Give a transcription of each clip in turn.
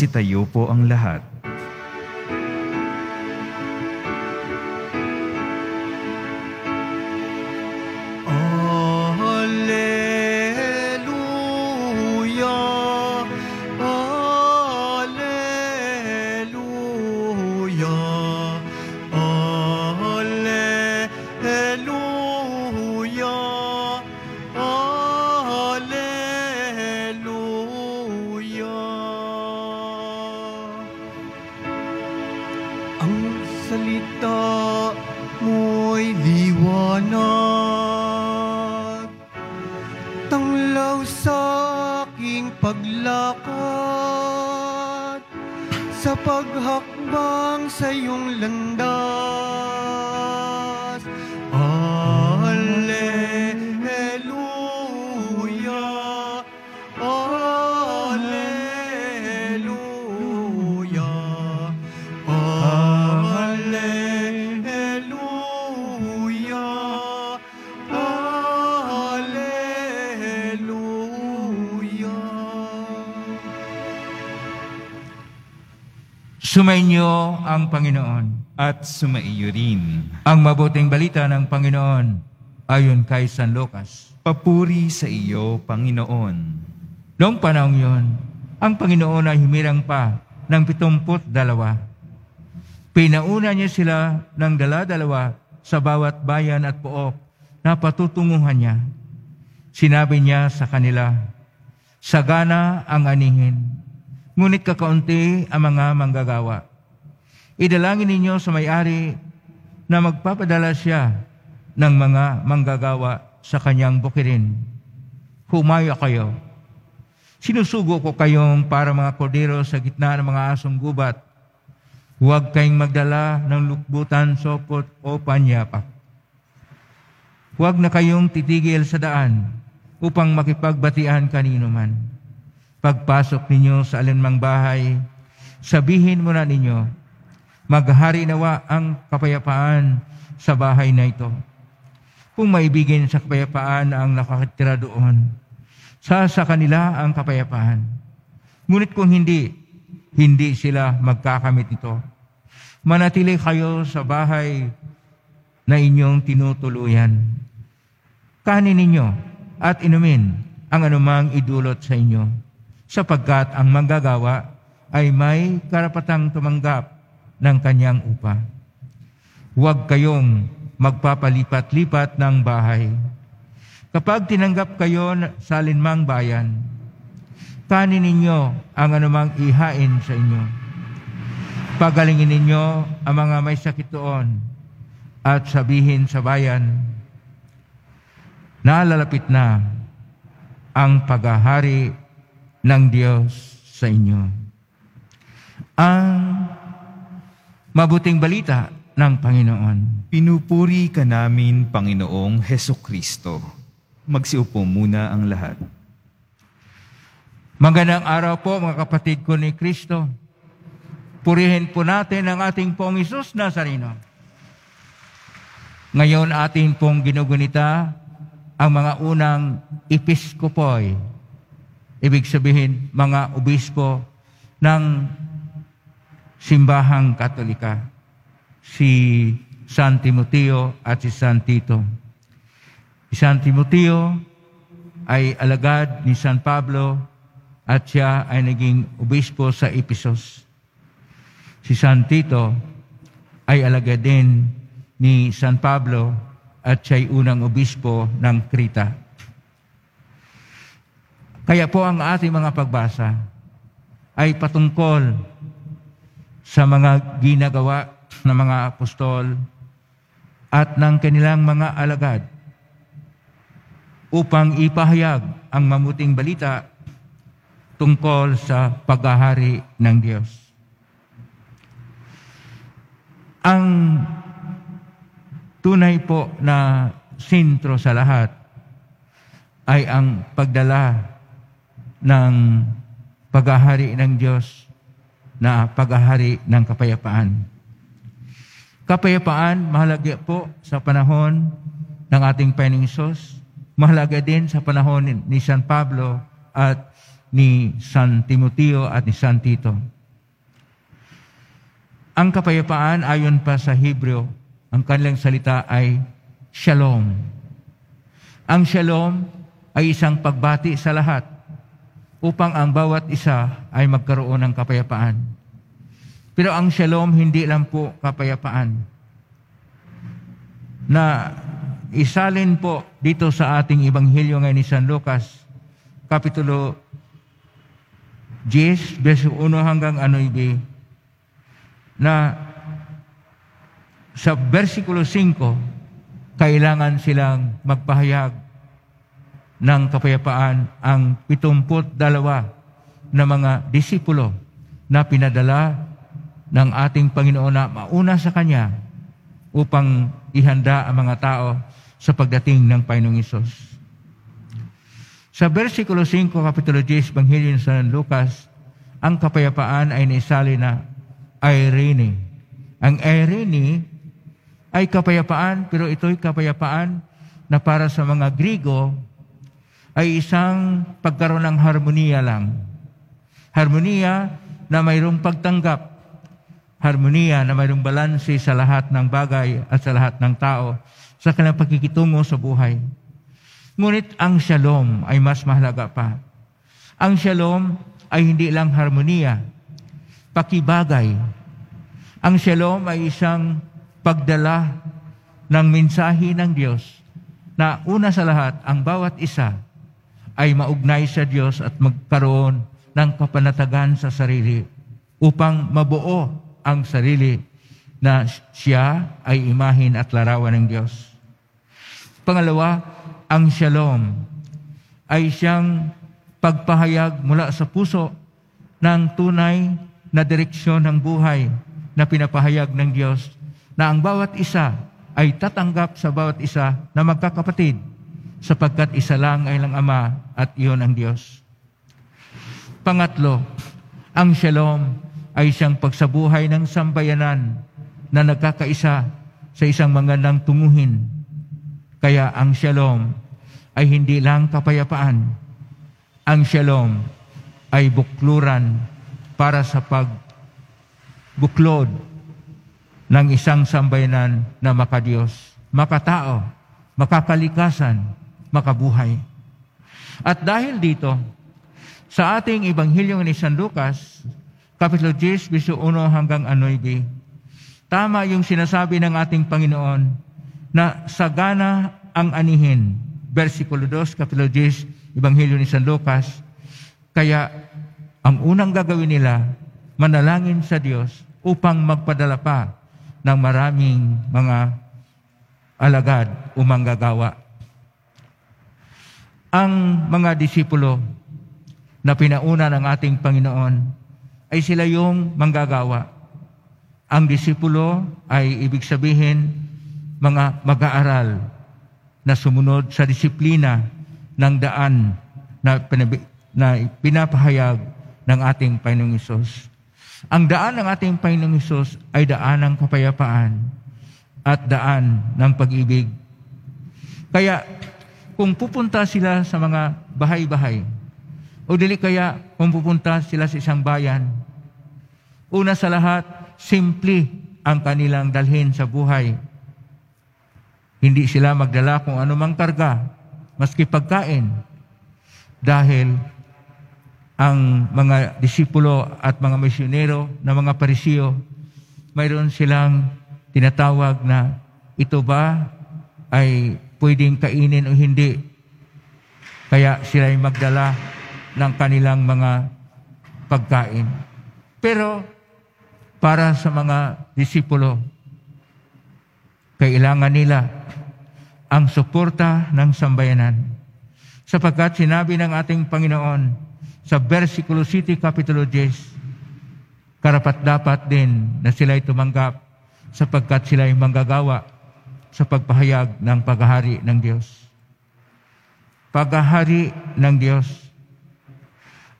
Sitayo po ang lahat. Salita mo'y liwanag. Tanglaw sa aking paglakad Sa paghakbang sa iyong landas Sumainyo ang Panginoon. At sumaiyo rin. Ang mabuting balita ng Panginoon ayon kay San Lucas. Papuri sa iyo, Panginoon. Noong panahon yon, ang Panginoon ay humirang pa ng pitumput dalawa. Pinauna niya sila ng dala-dalawa sa bawat bayan at pook na patutunguhan niya. Sinabi niya sa kanila, Sagana ang anihin, ngunit kakaunti ang mga manggagawa. Idalangin ninyo sa may-ari na magpapadala siya ng mga manggagawa sa kanyang bukirin. Humaya kayo. Sinusugo ko kayong para mga kordero sa gitna ng mga asong gubat. Huwag kayong magdala ng lukbutan, sopot o panyapak. Huwag na kayong titigil sa daan upang makipagbatian kanino man. Pagpasok ninyo sa alinmang bahay, sabihin muna ninyo, maghari nawa ang kapayapaan sa bahay na ito. Kung maibigin sa kapayapaan ang nakakatira doon, sa sa kanila ang kapayapaan. Ngunit kung hindi, hindi sila magkakamit ito. Manatili kayo sa bahay na inyong tinutuluyan. Kanin ninyo at inumin ang anumang idulot sa inyo, sapagkat ang manggagawa ay may karapatang tumanggap ng kanyang upa. Huwag kayong magpapalipat-lipat ng bahay. Kapag tinanggap kayo na- sa alinmang bayan, kanin ninyo ang anumang ihain sa inyo. Pagalingin ninyo ang mga may sakit doon at sabihin sa bayan, nalalapit na ang paghahari ng Diyos sa inyo. Ang mabuting balita ng Panginoon. Pinupuri ka namin, Panginoong Heso Kristo. Magsiupo muna ang lahat. Magandang araw po mga kapatid ko ni Kristo. Purihin po natin ang ating pong Isus Nazareno. Ngayon ating pong ginugunita ang mga unang episkopoy. Ibig sabihin, mga obispo ng simbahang katolika. Si San Timoteo at si San Tito. Si San Timoteo ay alagad ni San Pablo at siya ay naging obispo sa Ephesus. Si San Tito ay alagad din ni San Pablo at siya ay unang obispo ng Krita. Kaya po ang ating mga pagbasa ay patungkol sa mga ginagawa ng mga apostol at ng kanilang mga alagad upang ipahayag ang mamuting balita tungkol sa paghahari ng Diyos. Ang tunay po na sentro sa lahat ay ang pagdala ng paghahari ng Diyos na paghahari ng kapayapaan. Kapayapaan, mahalaga po sa panahon ng ating Isus. Mahalaga din sa panahon ni San Pablo at ni San Timoteo at ni San Tito. Ang kapayapaan ayon pa sa Hebreo, ang kanilang salita ay shalom. Ang shalom ay isang pagbati sa lahat upang ang bawat isa ay magkaroon ng kapayapaan. Pero ang shalom hindi lang po kapayapaan. Na isalin po dito sa ating Ebanghelyo ngayon ni San Lucas, Kapitulo 10, verso 1 hanggang 9, na sa versikulo 5, kailangan silang magpahayag ng kapayapaan ang 72 na mga disipulo na pinadala ng ating Panginoon na mauna sa Kanya upang ihanda ang mga tao sa pagdating ng Panginoong Isos. Sa versikulo 5, Kapitulo 10, Banghilyo ng San Lucas, ang kapayapaan ay naisali na irene. Ang irene ay kapayapaan, pero ito'y kapayapaan na para sa mga Grigo ay isang pagkaroon ng harmonia lang. Harmonia na mayroong pagtanggap. Harmonia na mayroong balanse sa lahat ng bagay at sa lahat ng tao sa kanilang pagkikitungo sa buhay. Ngunit ang shalom ay mas mahalaga pa. Ang shalom ay hindi lang harmonia, pakibagay. Ang shalom ay isang pagdala ng mensahe ng Diyos na una sa lahat, ang bawat isa ay maugnay sa Diyos at magkaroon ng kapanatagan sa sarili upang mabuo ang sarili na siya ay imahin at larawan ng Diyos. Pangalawa, ang shalom ay siyang pagpahayag mula sa puso ng tunay na direksyon ng buhay na pinapahayag ng Diyos na ang bawat isa ay tatanggap sa bawat isa na magkakapatid sapagkat isa lang ay lang Ama at iyon ang Diyos. Pangatlo, ang shalom ay siyang pagsabuhay ng sambayanan na nagkakaisa sa isang magandang tunguhin. Kaya ang shalom ay hindi lang kapayapaan. Ang shalom ay bukluran para sa pagbuklod ng isang sambayanan na makadiyos, makatao, makakalikasan, makabuhay. At dahil dito, sa ating Ebanghelyo ni San Lucas, Kapitulo 10, verso 1 hanggang 9, tama yung sinasabi ng ating Panginoon na sagana ang anihin. Versikulo 2, Kapitulo 10, Ebanghelyo ni San Lucas. Kaya ang unang gagawin nila, manalangin sa Diyos upang magpadala pa ng maraming mga alagad o manggagawa ang mga disipulo na pinauna ng ating Panginoon ay sila yung manggagawa. Ang disipulo ay ibig sabihin mga mag-aaral na sumunod sa disiplina ng daan na, pinabi, na pinapahayag ng ating Panginoong Isos. Ang daan ng ating Panginoong Isos ay daan ng kapayapaan at daan ng pag-ibig. Kaya kung pupunta sila sa mga bahay-bahay, o dili kaya kung pupunta sila sa isang bayan, una sa lahat, simple ang kanilang dalhin sa buhay. Hindi sila magdala kung anumang karga, maski pagkain, dahil ang mga disipulo at mga misyonero na mga parisiyo, mayroon silang tinatawag na ito ba ay pwedeng kainin o hindi. Kaya sila ay magdala ng kanilang mga pagkain. Pero para sa mga disipulo, kailangan nila ang suporta ng sambayanan. Sapagkat sinabi ng ating Panginoon sa versikulo 7, Kapitulo 10, karapat dapat din na sila ay tumanggap sapagkat sila ay manggagawa sa pagpahayag ng paghahari ng Diyos. Paghahari ng Diyos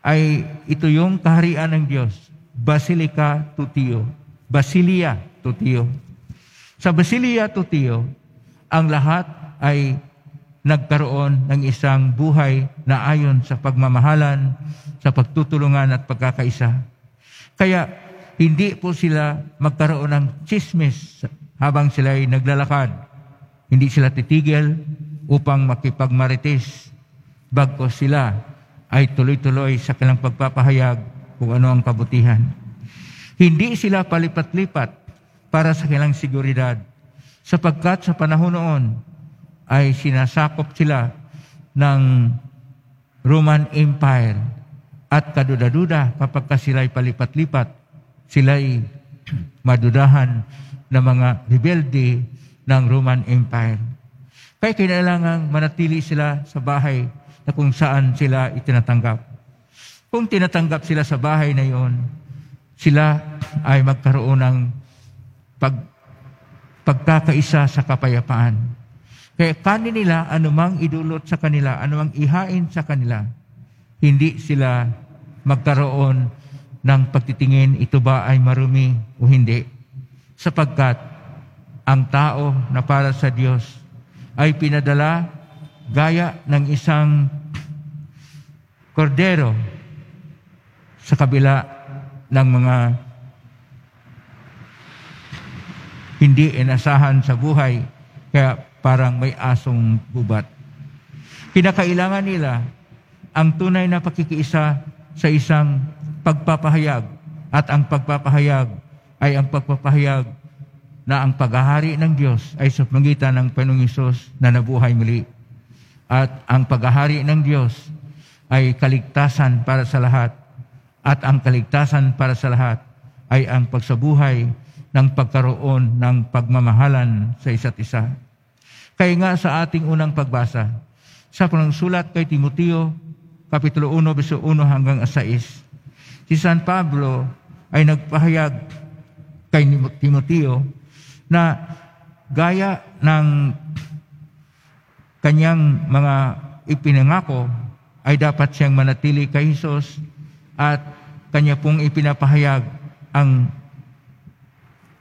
ay ito yung kaharian ng Diyos. Basilica Tutio. Basilia Tutio. Sa Basilia Tutio, ang lahat ay nagkaroon ng isang buhay na ayon sa pagmamahalan, sa pagtutulungan at pagkakaisa. Kaya hindi po sila magkaroon ng chismis habang sila ay naglalakad. Hindi sila titigil upang makipagmarites bagko sila ay tuloy-tuloy sa kanilang pagpapahayag kung ano ang kabutihan. Hindi sila palipat-lipat para sa kanilang seguridad sapagkat sa panahon noon ay sinasakop sila ng Roman Empire at kaduda-duda kapag ka sila ay palipat-lipat, sila ay madudahan ng mga rebelde ng Roman Empire. Kaya kailangan manatili sila sa bahay na kung saan sila itinatanggap. Kung tinatanggap sila sa bahay na iyon, sila ay magkaroon ng pag, pagkakaisa sa kapayapaan. Kaya kanin nila anumang idulot sa kanila, anumang ihain sa kanila, hindi sila magkaroon ng pagtitingin ito ba ay marumi o hindi. Sapagkat ang tao na para sa Diyos ay pinadala gaya ng isang kordero sa kabila ng mga hindi inasahan sa buhay, kaya parang may asong gubat. Kinakailangan nila ang tunay na pakikiisa sa isang pagpapahayag at ang pagpapahayag ay ang pagpapahayag na ang paghahari ng Diyos ay sa pangitan ng Panginoong Isus na nabuhay muli. At ang paghahari ng Diyos ay kaligtasan para sa lahat. At ang kaligtasan para sa lahat ay ang pagsabuhay ng pagkaroon ng pagmamahalan sa isa't isa. Kaya nga sa ating unang pagbasa, sa sulat kay Timoteo, Kapitulo 1, verso 1 hanggang 6, si San Pablo ay nagpahayag kay Timoteo na gaya ng kanyang mga ipinangako ay dapat siyang manatili kay Jesus at kanya pong ipinapahayag ang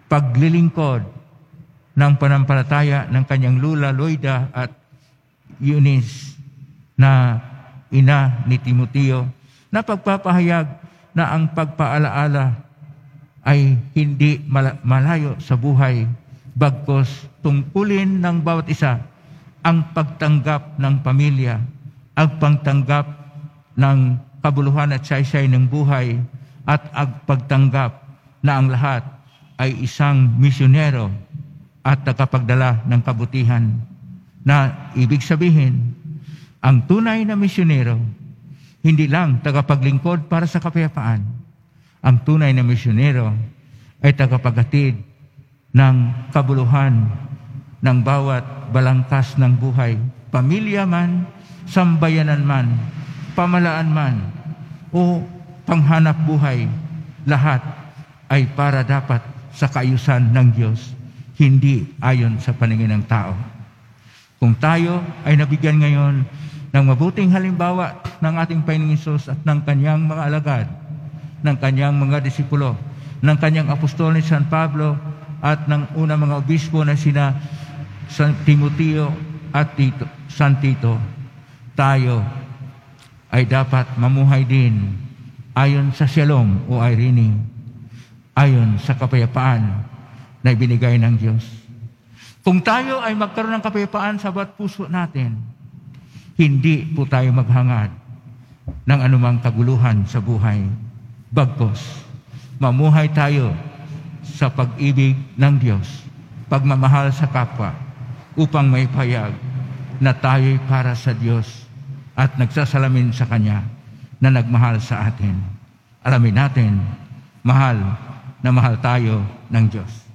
paglilingkod ng panampalataya ng kanyang lula Loida at Eunice na ina ni Timoteo na pagpapahayag na ang pagpaalaala ay hindi malayo sa buhay bagkos tungkulin ng bawat isa ang pagtanggap ng pamilya, ang pagtanggap ng kabuluhan at saysay ng buhay at ang pagtanggap na ang lahat ay isang misyonero at nakapagdala ng kabutihan. Na ibig sabihin, ang tunay na misyonero, hindi lang tagapaglingkod para sa kapayapaan. Ang tunay na misyonero ay tagapaghatid ng kabuluhan ng bawat balangkas ng buhay, pamilya man, sambayanan man, pamalaan man, o panghanap buhay, lahat ay para dapat sa kaayusan ng Diyos, hindi ayon sa paningin ng tao. Kung tayo ay nabigyan ngayon ng mabuting halimbawa ng ating Panginoong Isus at ng kanyang mga alagad, ng kanyang mga disipulo, ng kanyang apostol ni San Pablo at ng una mga obispo na sina San Timoteo at Tito, San Tito, tayo ay dapat mamuhay din ayon sa shalom o irene ayon sa kapayapaan na ibinigay ng Diyos. Kung tayo ay magkaroon ng kapayapaan sa bawat puso natin, hindi po tayo maghangad ng anumang kaguluhan sa buhay. Bagkos, mamuhay tayo sa pag-ibig ng Diyos, pagmamahal sa kapwa, upang may payag na tayo'y para sa Diyos at nagsasalamin sa Kanya na nagmahal sa atin. Alamin natin, mahal na mahal tayo ng Diyos.